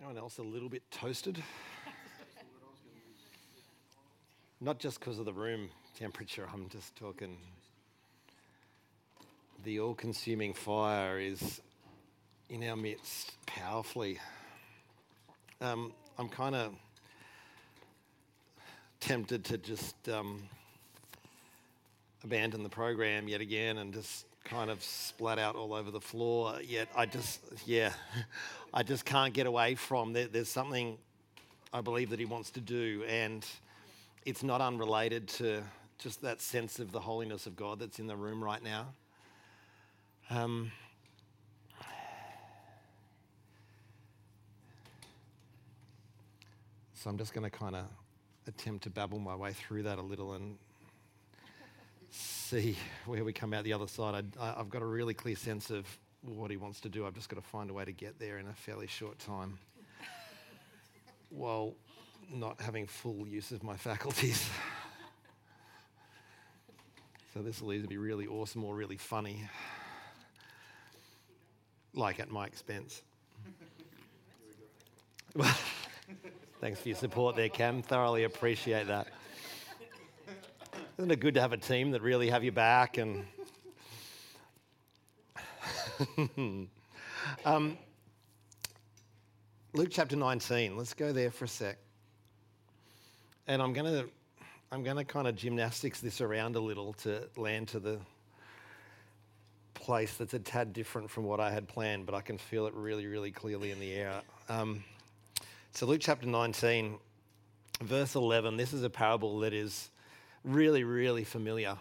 Anyone else a little bit toasted? Not just because of the room temperature, I'm just talking. The all consuming fire is in our midst powerfully. Um, I'm kind of tempted to just um, abandon the program yet again and just kind of splat out all over the floor. Yet I just, yeah, I just can't get away from. There, there's something I believe that he wants to do, and it's not unrelated to just that sense of the holiness of God that's in the room right now. Um, so I'm just going to kind of attempt to babble my way through that a little and see where we come out the other side. I, have got a really clear sense of what he wants to do. I've just got to find a way to get there in a fairly short time while not having full use of my faculties. so this will either be really awesome or really funny, like at my expense. Well, thanks for your support there, Cam. Thoroughly appreciate that. Isn't it good to have a team that really have your back and um, Luke chapter 19. Let's go there for a sec. And I'm going to I'm going to kind of gymnastics this around a little to land to the place that's a tad different from what I had planned, but I can feel it really, really clearly in the air. Um, so, Luke chapter 19, verse 11, this is a parable that is really, really familiar,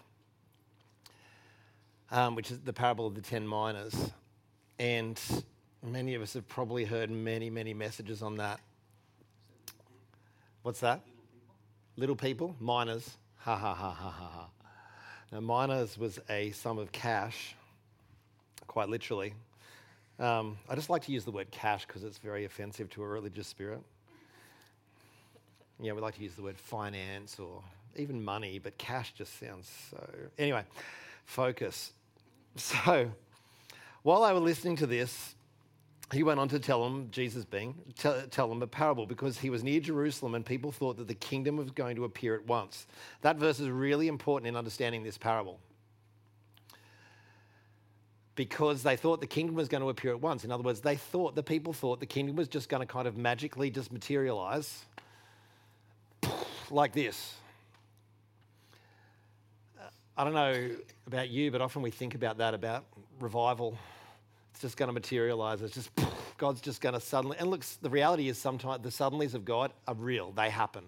um, which is the parable of the 10 minas. And many of us have probably heard many, many messages on that. What's that? Little people? Minas. Ha ha ha ha ha ha. Now, minas was a sum of cash, quite literally. Um, I just like to use the word cash because it's very offensive to a religious spirit. Yeah, we like to use the word finance or even money, but cash just sounds so. Anyway, focus. So, while I was listening to this, he went on to tell them, Jesus being, tell, tell them a parable because he was near Jerusalem and people thought that the kingdom was going to appear at once. That verse is really important in understanding this parable because they thought the kingdom was going to appear at once. In other words, they thought, the people thought the kingdom was just going to kind of magically just materialize like this. I don't know about you, but often we think about that about revival. It's just going to materialize. It's just, God's just going to suddenly. And look, the reality is sometimes the suddenlies of God are real, they happen.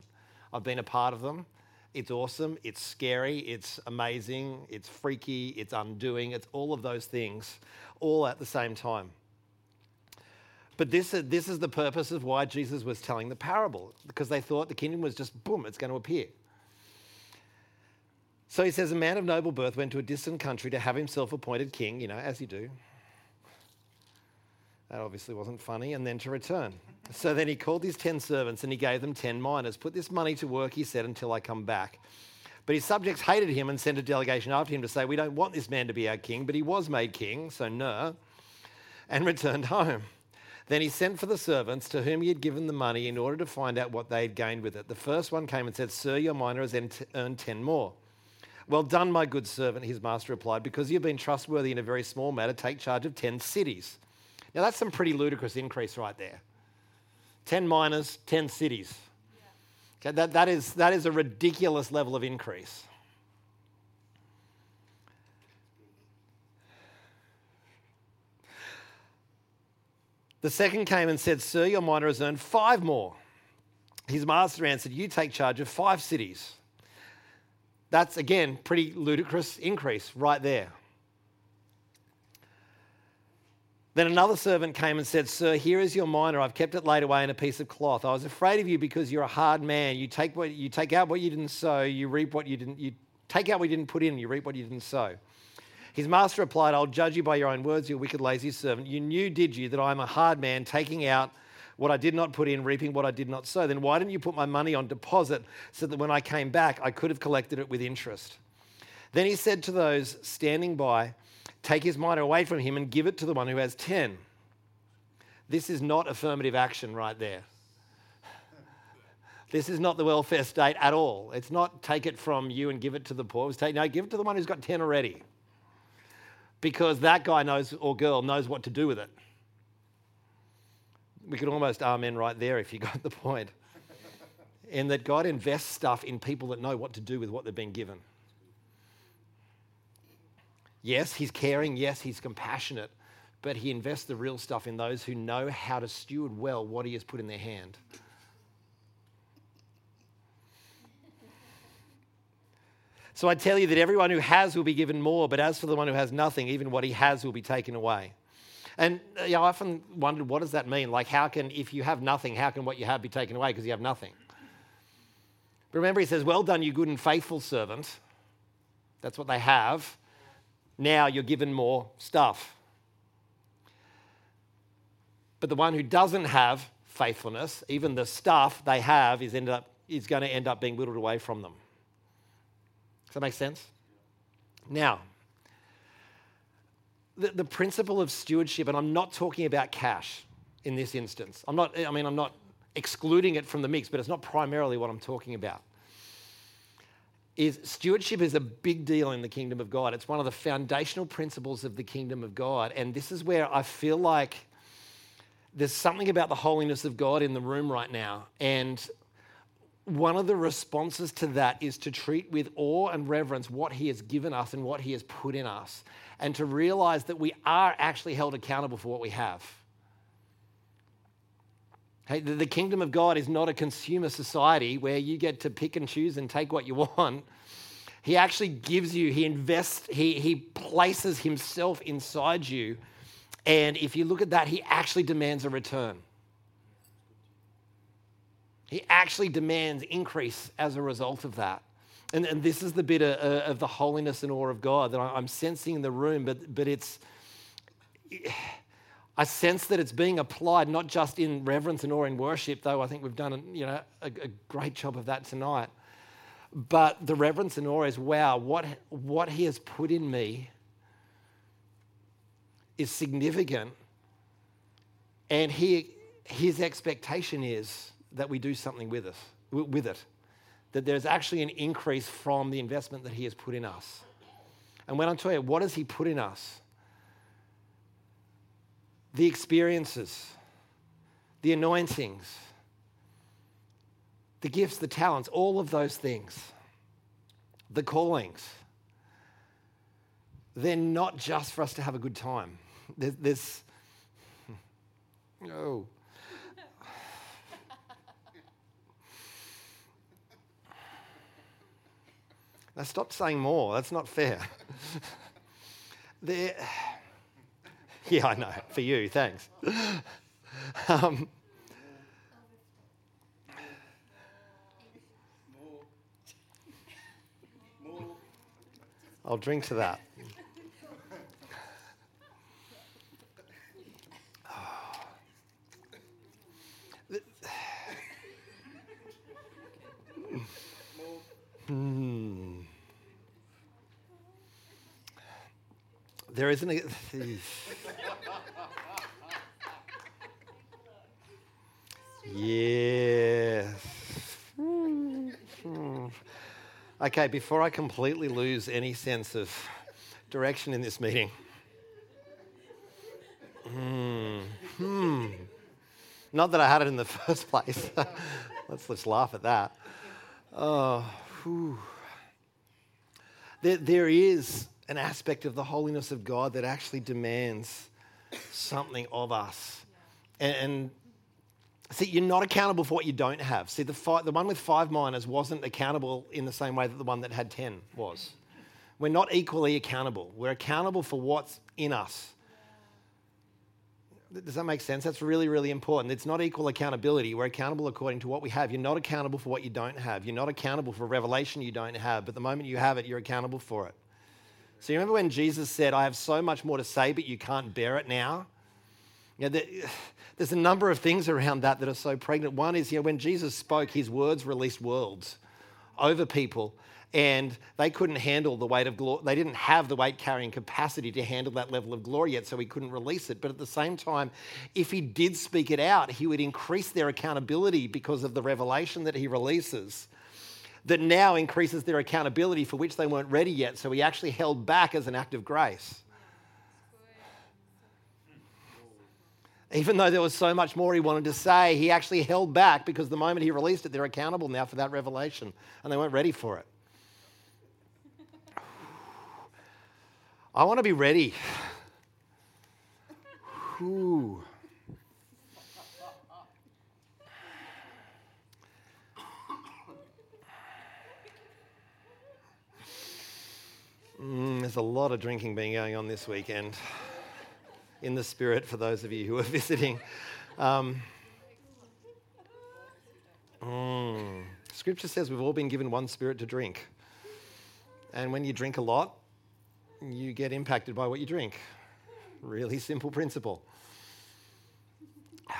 I've been a part of them. It's awesome, it's scary, it's amazing, it's freaky, it's undoing, it's all of those things, all at the same time. But this, this is the purpose of why Jesus was telling the parable, because they thought the kingdom was just boom, it's going to appear. So he says, A man of noble birth went to a distant country to have himself appointed king, you know, as you do. That obviously wasn't funny, and then to return. So then he called his 10 servants and he gave them 10 minas. Put this money to work, he said, until I come back. But his subjects hated him and sent a delegation after him to say, We don't want this man to be our king, but he was made king, so no, and returned home. Then he sent for the servants to whom he had given the money in order to find out what they had gained with it. The first one came and said, Sir, your mina has earned 10 more. Well done, my good servant, his master replied, because you've been trustworthy in a very small matter, take charge of 10 cities. Now, that's some pretty ludicrous increase right there. 10 minas, 10 cities. Okay, that, that, is, that is a ridiculous level of increase. The second came and said, Sir, your mina has earned five more. His master answered, You take charge of five cities. That's again pretty ludicrous increase right there. Then another servant came and said, Sir, here is your mina. I've kept it laid away in a piece of cloth. I was afraid of you because you're a hard man. You take, what, you take out what you didn't sow, you reap what you didn't, you take out what you didn't put in, you reap what you didn't sow. His master replied, I'll judge you by your own words, you wicked, lazy servant. You knew, did you, that I am a hard man, taking out what I did not put in, reaping what I did not sow. Then why didn't you put my money on deposit so that when I came back, I could have collected it with interest? Then he said to those standing by, Take his mina away from him and give it to the one who has ten. This is not affirmative action right there. This is not the welfare state at all. It's not take it from you and give it to the poor. It's take, no, give it to the one who's got 10 already. Because that guy knows or girl knows what to do with it. We could almost amen right there if you got the point. and that God invests stuff in people that know what to do with what they've been given. Yes, he's caring. Yes, he's compassionate. But he invests the real stuff in those who know how to steward well what he has put in their hand. So I tell you that everyone who has will be given more, but as for the one who has nothing, even what he has will be taken away. And uh, you know, I often wondered, what does that mean? Like, how can, if you have nothing, how can what you have be taken away because you have nothing? But remember, he says, Well done, you good and faithful servant. That's what they have. Now you're given more stuff. But the one who doesn't have faithfulness, even the stuff they have, is, end up, is going to end up being whittled away from them. Does that make sense? Now, the, the principle of stewardship, and I'm not talking about cash in this instance. I'm not, I mean, I'm not excluding it from the mix, but it's not primarily what I'm talking about. Is stewardship is a big deal in the kingdom of God. It's one of the foundational principles of the kingdom of God. And this is where I feel like there's something about the holiness of God in the room right now. And one of the responses to that is to treat with awe and reverence what He has given us and what He has put in us, and to realize that we are actually held accountable for what we have. Hey, the kingdom of God is not a consumer society where you get to pick and choose and take what you want. He actually gives you, He invests, He, he places Himself inside you. And if you look at that, He actually demands a return. He actually demands increase as a result of that. And, and this is the bit of, uh, of, the holiness and awe of God that I'm sensing in the room, but, but it's, I sense that it's being applied not just in reverence and awe in worship, though I think we've done you know, a, a great job of that tonight. But the reverence and awe is wow, what, what He has put in me is significant. And he, His expectation is that we do something with it, with it. That there's actually an increase from the investment that He has put in us. And when I'm talking, what has He put in us? The experiences, the anointings, the gifts, the talents, all of those things, the callings. They're not just for us to have a good time. There's, there's oh, Now stop saying more. That's not fair. there, yeah, I know. For you, thanks. Um, I'll drink to that. Hmm. There isn't a. yes. Okay, before I completely lose any sense of direction in this meeting. Hmm. Hmm. Not that I had it in the first place. let's, let's laugh at that. Oh, whew. There, there is an aspect of the holiness of God that actually demands something of us. And, and see, you're not accountable for what you don't have. See, the, the one with five minas wasn't accountable in the same way that the one that had 10 was. We're not equally accountable. We're accountable for what's in us. Does that make sense? That's really, really important. It's not equal accountability. We're accountable according to what we have. You're not accountable for what you don't have. You're not accountable for revelation you don't have. But the moment you have it, you're accountable for it. So you remember when Jesus said, I have so much more to say, but you can't bear it now? You know, there's a number of things around that that are so pregnant. One is, you know, when Jesus spoke, his words released worlds over people. and they couldn't handle the weight of glory. They didn't have the weight carrying capacity to handle that level of glory yet, so he couldn't release it. But at the same time, if he did speak it out, he would increase their accountability because of the revelation that he releases. That now increases their accountability for which they weren't ready yet. So he actually held back as an act of grace. Even though there was so much more he wanted to say, he actually held back because the moment he released it, they're accountable now for that revelation and they weren't ready for it. I want to be ready. Ooh. Mm, there's a lot of drinking being going on this weekend in the spirit for those of you who are visiting. Um, mm, scripture says we've all been given one spirit to drink. And when you drink a lot, you get impacted by what you drink. Really simple principle.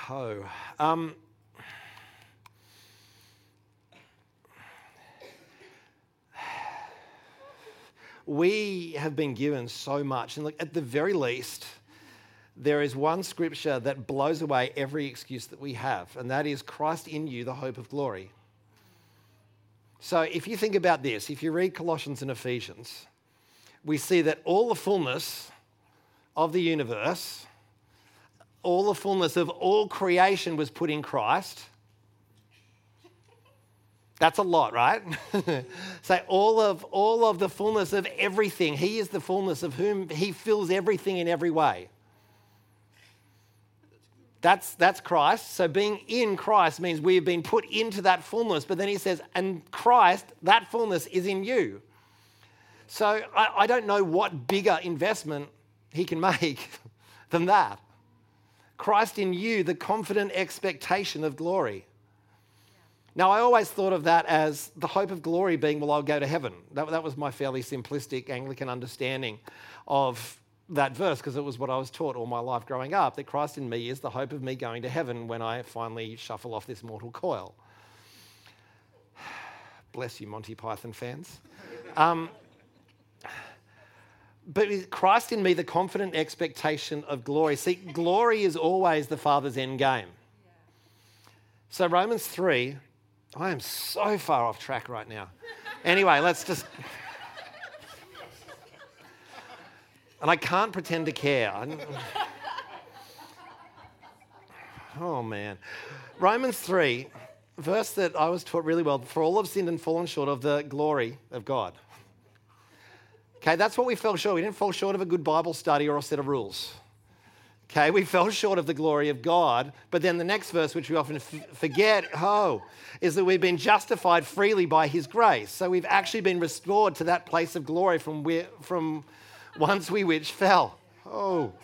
Oh. Um, we have been given so much. And look, at the very least, there is one scripture that blows away every excuse that we have, and that is Christ in you, the hope of glory. So if you think about this, if you read Colossians and Ephesians, we see that all the fullness of the universe, all the fullness of all creation was put in Christ. That's a lot, right? Say all of all of the fullness of everything. He is the fullness of whom he fills everything in every way. That's, that's Christ. So being in Christ means we have been put into that fullness. But then he says, and Christ, that fullness is in you. So I, I don't know what bigger investment he can make than that. Christ in you, the confident expectation of glory. Now, I always thought of that as the hope of glory being, well, I'll go to heaven. That, that was my fairly simplistic Anglican understanding of that verse because it was what I was taught all my life growing up that Christ in me is the hope of me going to heaven when I finally shuffle off this mortal coil. Bless you, Monty Python fans. Um, but Christ in me, the confident expectation of glory. See, glory is always the Father's end game. So, Romans 3, I am so far off track right now. Anyway, let's just. And I can't pretend to care. oh, man. Romans 3, verse that I was taught really well for all have sinned and fallen short of the glory of God. Okay, that's what we fell short. We didn't fall short of a good Bible study or a set of rules. Okay, we fell short of the glory of God. But then the next verse, which we often f- forget, oh, is that we've been justified freely by His grace. So we've actually been restored to that place of glory from where, from once we which fell. Oh.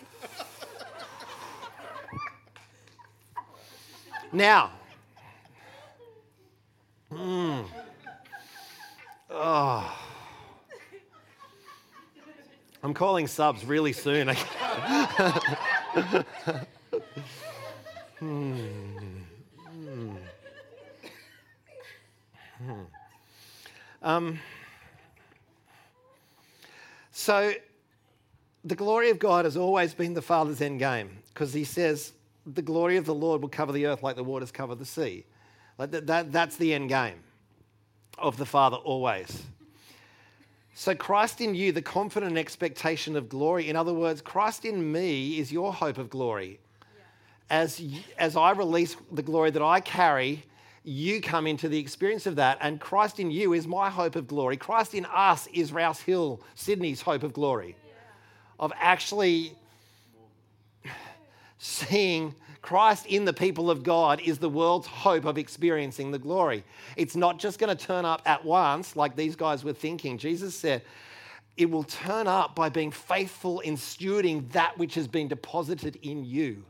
Now, mm, oh. I'm calling subs really soon. hmm. Hmm. Um, so, the glory of God has always been the Father's end game because he says, the glory of the Lord will cover the earth like the waters cover the sea. Like that, that, that's the end game of the Father always. So, Christ in you, the confident expectation of glory. In other words, Christ in me is your hope of glory. As, as I release the glory that I carry, you come into the experience of that. And Christ in you is my hope of glory. Christ in us is Rouse Hill, Sydney's hope of glory. Of actually seeing Christ in the people of God is the world's hope of experiencing the glory. It's not just going to turn up at once like these guys were thinking. Jesus said, it will turn up by being faithful in stewarding that which has been deposited in you.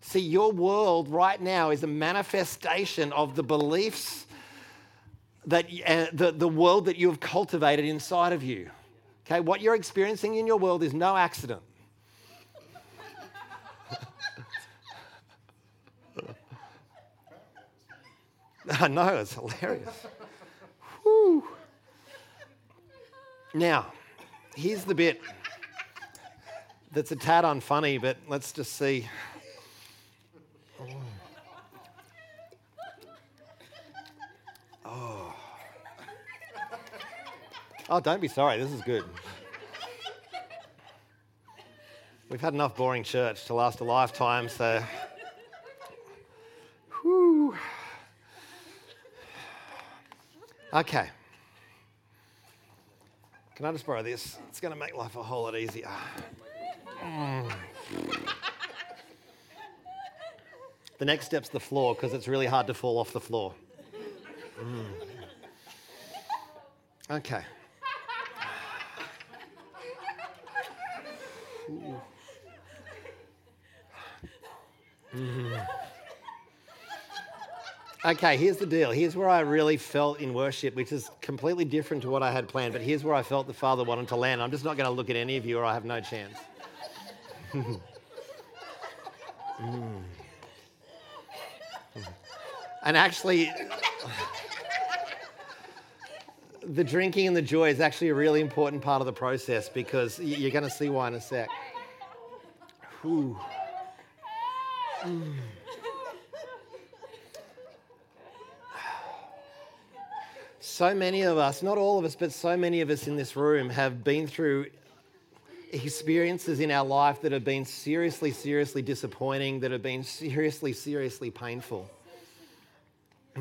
See, your world right now is a manifestation of the beliefs that uh, the, the world that you have cultivated inside of you. Okay, what you're experiencing in your world is no accident. I know, it's hilarious. Whew. Now, here's the bit that's a tad unfunny, but let's just see. Oh. Oh, don't be sorry. This is good. We've had enough boring church to last a lifetime, so. Whew. Okay. Can I just borrow this? It's going to make life a whole lot easier. Mm. The next step's the floor because it's really hard to fall off the floor. Mm. Okay. Mm. Okay, here's the deal. Here's where I really felt in worship, which is completely different to what I had planned, but here's where I felt the Father wanted to land. I'm just not going to look at any of you or I have no chance. mm. And actually, the drinking and the joy is actually a really important part of the process because you're going to see why in a sec. Mm. So many of us, not all of us, but so many of us in this room have been through experiences in our life that have been seriously, seriously disappointing, that have been seriously, seriously painful.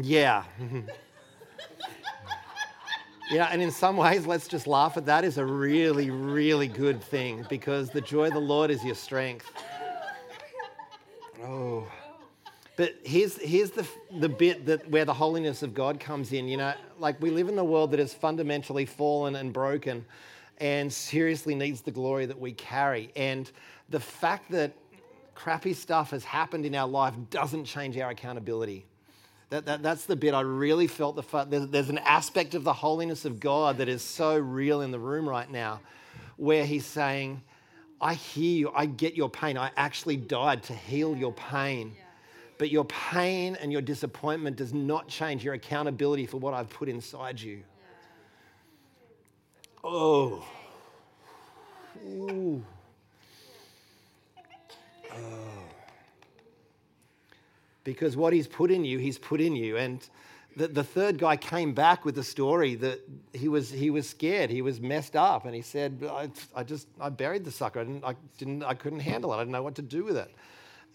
Yeah. yeah, and in some ways, let's just laugh at that is a really, really good thing because the joy of the Lord is your strength. Oh. But here's, here's the, the bit that where the holiness of God comes in. You know, like we live in a world that is fundamentally fallen and broken and seriously needs the glory that we carry. And the fact that crappy stuff has happened in our life doesn't change our accountability. That, that, that's the bit I really felt the there's, there's an aspect of the holiness of God that is so real in the room right now where he's saying, I hear you, I get your pain. I actually died to heal your pain. Yeah. But your pain and your disappointment does not change your accountability for what I've put inside you. Oh. Ooh. Oh. Because what he's put in you, he's put in you. And the, the third guy came back with the story that he was, he was scared. He was messed up. And he said, I, I just, I buried the sucker. I, didn't, I, didn't, I couldn't handle it. I didn't know what to do with it.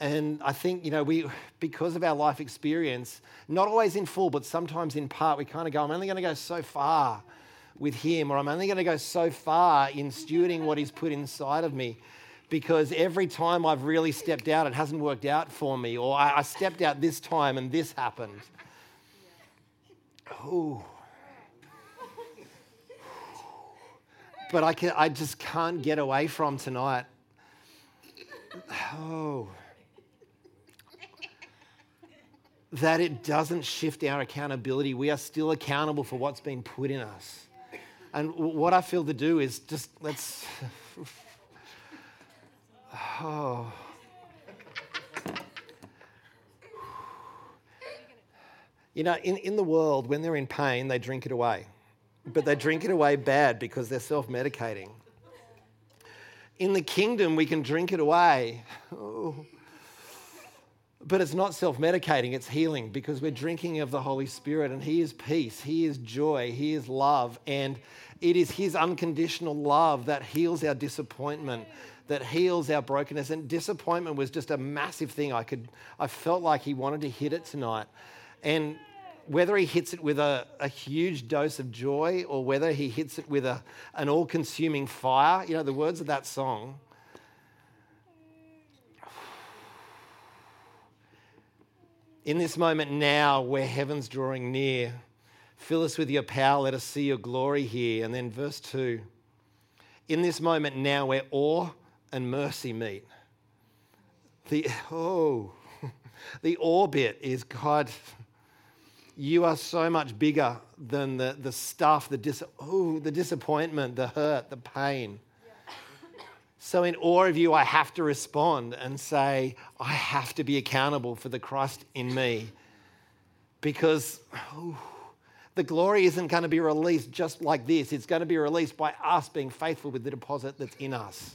And I think, you know, we, because of our life experience, not always in full, but sometimes in part, we kind of go, I'm only going to go so far with Him, or I'm only going to go so far in stewarding what He's put inside of me. Because every time I've really stepped out, it hasn't worked out for me, or I, I stepped out this time and this happened. Ooh. But I, can, I just can't get away from tonight. Oh. That it doesn't shift our accountability. We are still accountable for what's been put in us. And what I feel to do is just let's. Oh. You know, in, in the world, when they're in pain, they drink it away. But they drink it away bad because they're self medicating. In the kingdom, we can drink it away. Oh but it's not self medicating, it's healing because we're drinking of the Holy Spirit and He is peace, He is joy, He is love. And it is His unconditional love that heals our disappointment, that heals our brokenness. And disappointment was just a massive thing. I, could, I felt like He wanted to hit it tonight. And whether He hits it with a, a huge dose of joy or whether He hits it with a, an all consuming fire, you know, the words of that song In this moment now, where heaven's drawing near, fill us with your power, let us see your glory here. And then verse 2 In this moment now, where awe and mercy meet, the, oh, the awe bit is God, you are so much bigger than the, the stuff, the, dis, oh, the disappointment, the hurt, the pain. So, in awe of you, I have to respond and say, I have to be accountable for the Christ in me. Because oh, the glory isn't going to be released just like this. It's going to be released by us being faithful with the deposit that's in us.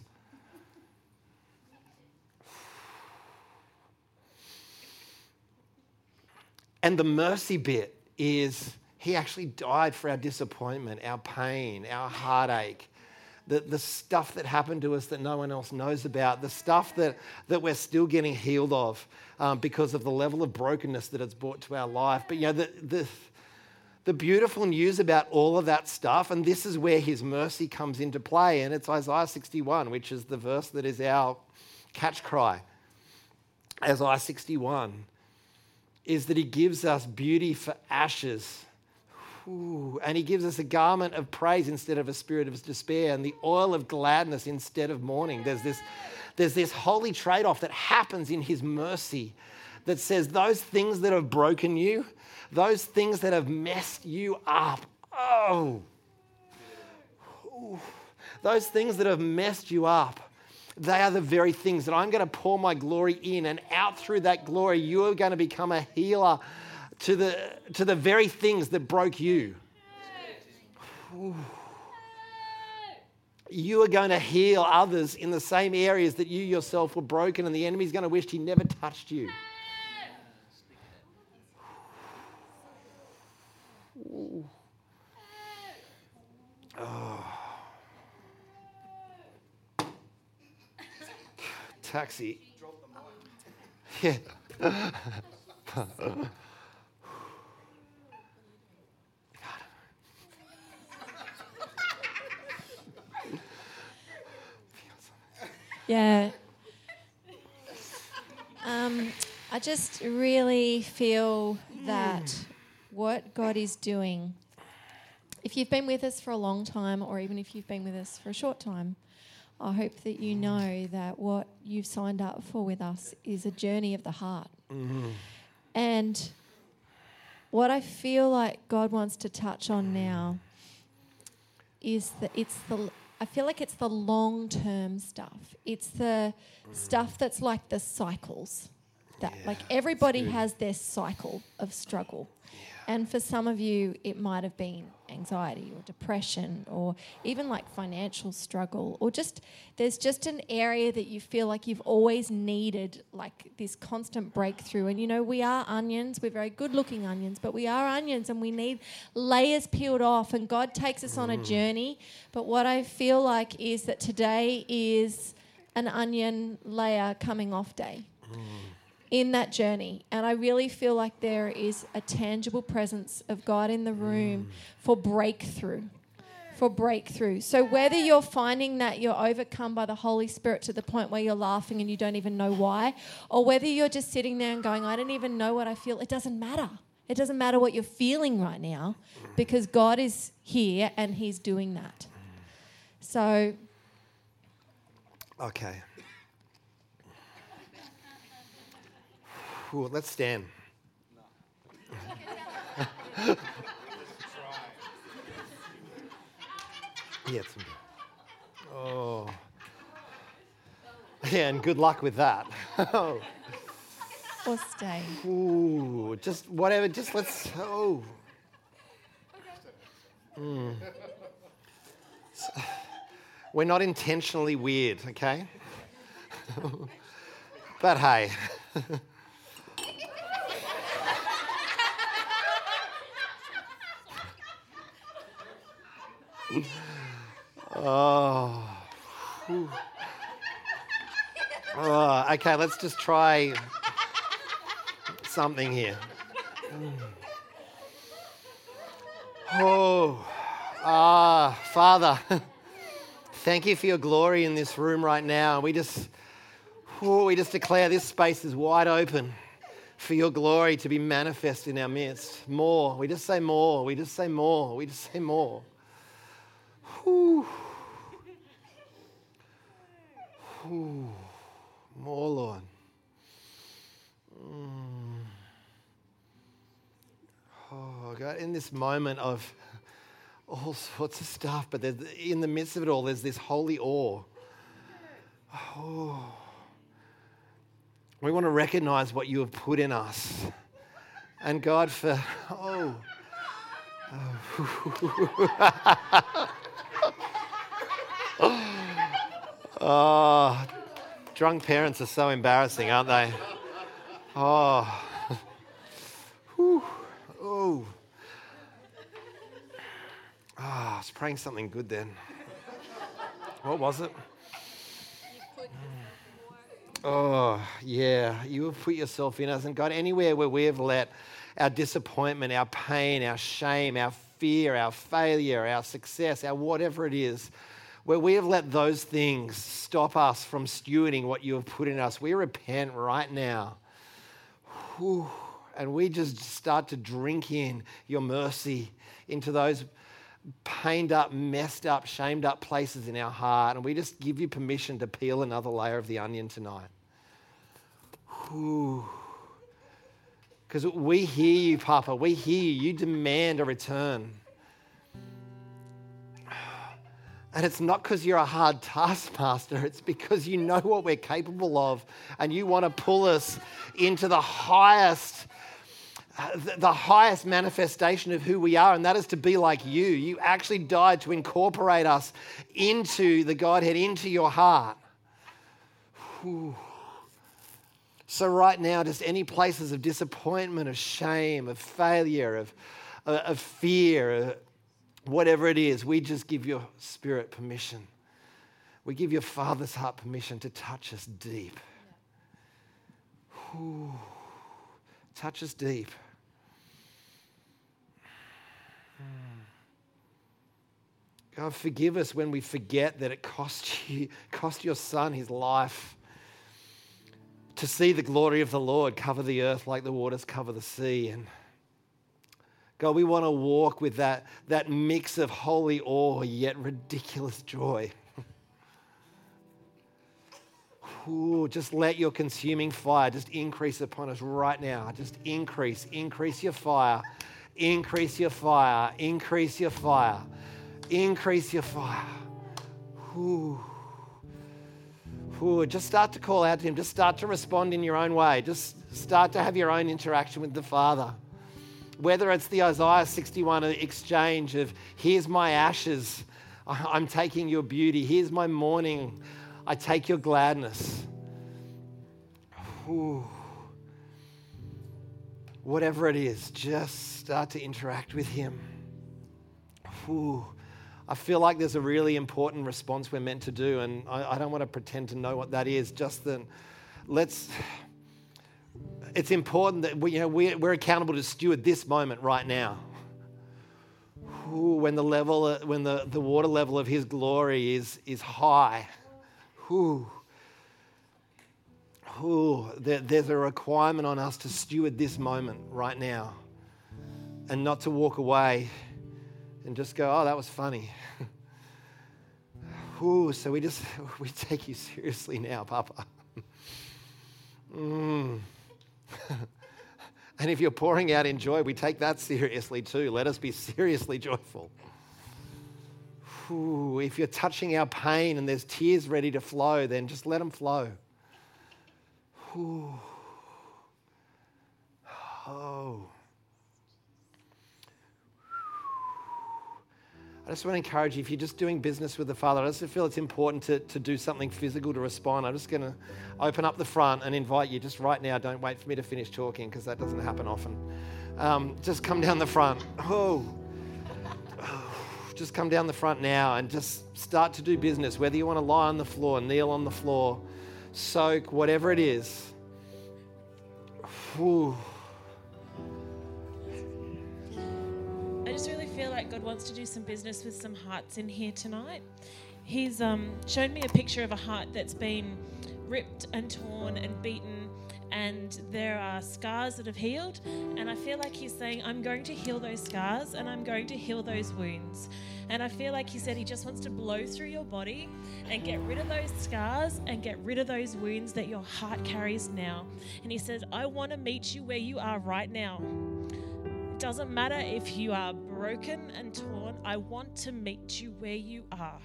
And the mercy bit is he actually died for our disappointment, our pain, our heartache, the, the stuff that happened to us that no one else knows about, the stuff that, that we're still getting healed of um, because of the level of brokenness that it's brought to our life. But, you know, the, the, the beautiful news about all of that stuff, and this is where his mercy comes into play, and it's Isaiah 61, which is the verse that is our catch cry. Isaiah 61 is that he gives us beauty for ashes Ooh, and he gives us a garment of praise instead of a spirit of despair, and the oil of gladness instead of mourning. There's this, there's this holy trade off that happens in his mercy that says those things that have broken you, those things that have messed you up, oh, Ooh, those things that have messed you up, they are the very things that I'm going to pour my glory in, and out through that glory, you are going to become a healer to the, to the very things that broke you. You are going to heal others in the same areas that you yourself were broken, and the enemy's going to wish he never touched you. Oh. Taxi. Yeah. Yeah. Um, I just really feel that what God is doing, if you've been with us for a long time, or even if you've been with us for a short time, I hope that you know that what you've signed up for with us is a journey of the heart. Mm-hmm. And what I feel like God wants to touch on now is that it's the I feel like it's the long term stuff. It's the stuff that's like the cycles. That yeah, like everybody has their cycle of struggle. And for some of you, it might have been anxiety or depression or even like financial struggle or just there's just an area that you feel like you've always needed like this constant breakthrough. And you know, we are onions, we're very good looking onions, but we are onions and we need layers peeled off. And God takes us on a mm. journey. But what I feel like is that today is an onion layer coming off day. Mm in that journey. And I really feel like there is a tangible presence of God in the room mm. for breakthrough. For breakthrough. So, whether you're finding that you're overcome by the Holy Spirit to the point where you're laughing and you don't even know why, or whether you're just sitting there and going, I don't even know what I feel, it doesn't matter. It doesn't matter what you're feeling right now because God is here and He's doing that. So, okay. Ooh, let's stand. yeah, oh. Yeah, and good luck with that. or stay. Ooh, just whatever, just let's, oh. Mm. We're not intentionally weird, okay? but hey. oh. oh. Okay, let's just try something here. Oh, ah, Father, thank you for your glory in this room right now. We just, oh, we just declare this space is wide open for your glory to be manifest in our midst. More. We just say more. We just say more. We just say more. Whew. Whew. More, Lord. Mm. Oh, God, in this moment of all sorts of stuff, but in the midst of it all, there's this holy awe. Oh. We want to recognize what you have put in us. And God, for, oh, oh, drunk parents are so embarrassing, aren't they? Oh. Oh. Ah, oh, I was praying something good then. What was it? Oh, yeah. You have put yourself in us. And God, anywhere where we have let our disappointment, our pain, our shame, our fear, our failure, our success, our whatever it is, where we have let those things stop us from stewarding what you have put in us, we repent right now. Whew. And we just start to drink in your mercy into those pained up, messed up, shamed up places in our heart. And we just give you permission to peel another layer of the onion tonight. Because we hear you, Papa. We hear you. You demand a return. And it's not because you're a hard taskmaster, it's because you know what we're capable of and you want to pull us into the highest the highest manifestation of who we are, and that is to be like you. You actually died to incorporate us into the Godhead, into your heart. Whew. So, right now, just any places of disappointment, of shame, of failure, of, uh, of fear, uh, whatever it is, we just give your spirit permission. We give your Father's heart permission to touch us deep. Whew. Touch us deep. God, forgive us when we forget that it cost you, cost your son his life to see the glory of the Lord cover the earth like the waters cover the sea. And God, we want to walk with that, that mix of holy awe yet ridiculous joy. Ooh, just let your consuming fire just increase upon us right now. Just increase, increase your fire, increase your fire, increase your fire. Increase your fire. Ooh. Ooh, just start to call out to Him. Just start to respond in your own way. Just start to have your own interaction with the Father. Whether it's the Isaiah 61 exchange of, here's my ashes, I'm taking your beauty, here's my mourning, I take your gladness. Ooh. Whatever it is, just start to interact with Him. Ooh. I feel like there's a really important response we're meant to do, and I, I don't want to pretend to know what that is. Just that, let's. It's important that we, you know, we're, we're accountable to steward this moment right now. Ooh, when the level, when the, the water level of His glory is is high. Ooh. Ooh, there, there's a requirement on us to steward this moment right now, and not to walk away and just go, oh, that was funny. Ooh, so we just, we take you seriously now, Papa. mm. and if you're pouring out in joy, we take that seriously too. Let us be seriously joyful. Ooh, if you're touching our pain and there's tears ready to flow, then just let them flow. Ooh. Oh. I just want to encourage you if you're just doing business with the Father, I just feel it's important to, to do something physical to respond. I'm just going to open up the front and invite you just right now. Don't wait for me to finish talking because that doesn't happen often. Um, just come down the front. Oh. oh. Just come down the front now and just start to do business, whether you want to lie on the floor, kneel on the floor, soak, whatever it is. Whew. God wants to do some business with some hearts in here tonight. He's um, shown me a picture of a heart that's been ripped and torn and beaten, and there are scars that have healed. And I feel like He's saying, I'm going to heal those scars and I'm going to heal those wounds. And I feel like He said He just wants to blow through your body and get rid of those scars and get rid of those wounds that your heart carries now. And He says, I want to meet you where you are right now. It doesn't matter if you are broken and torn, I want to meet you where you are.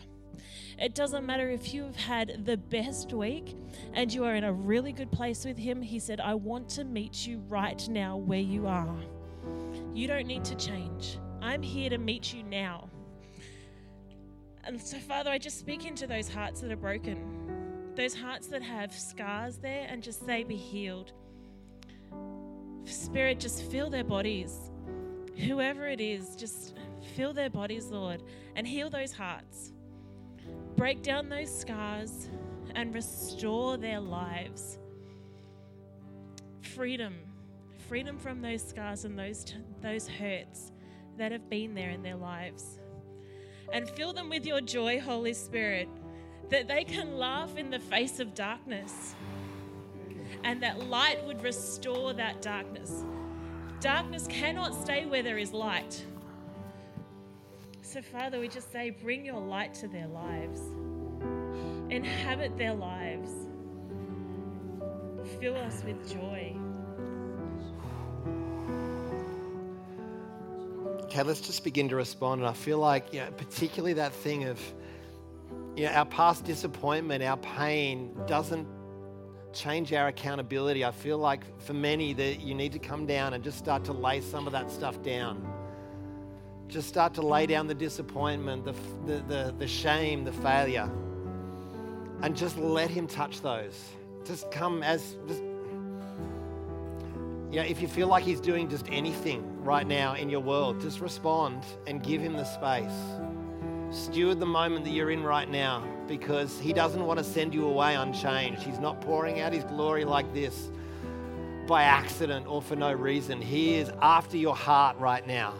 It doesn't matter if you've had the best week and you are in a really good place with Him. He said, I want to meet you right now where you are. You don't need to change. I'm here to meet you now. And so, Father, I just speak into those hearts that are broken, those hearts that have scars there, and just say, Be healed. Spirit, just fill their bodies. Whoever it is, just fill their bodies, Lord, and heal those hearts. Break down those scars and restore their lives. Freedom, freedom from those scars and those, those hurts that have been there in their lives. And fill them with your joy, Holy Spirit, that they can laugh in the face of darkness and that light would restore that darkness. Darkness cannot stay where there is light. So, Father, we just say, bring your light to their lives, inhabit their lives, fill us with joy. Okay, let's just begin to respond. And I feel like, you know, particularly that thing of, you know, our past disappointment, our pain doesn't change our accountability. I feel like for many that you need to come down and just start to lay some of that stuff down. Just start to lay down the disappointment, the, the, the, the shame, the failure, and just let Him touch those. Just come as, just, you know, if you feel like He's doing just anything right now in your world, just respond and give Him the space. Steward the moment that you're in right now because He doesn't want to send you away unchanged. He's not pouring out His glory like this by accident or for no reason. He is after your heart right now.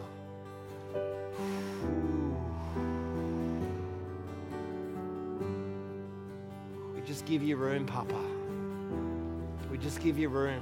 We just give you room, Papa. We just give you room.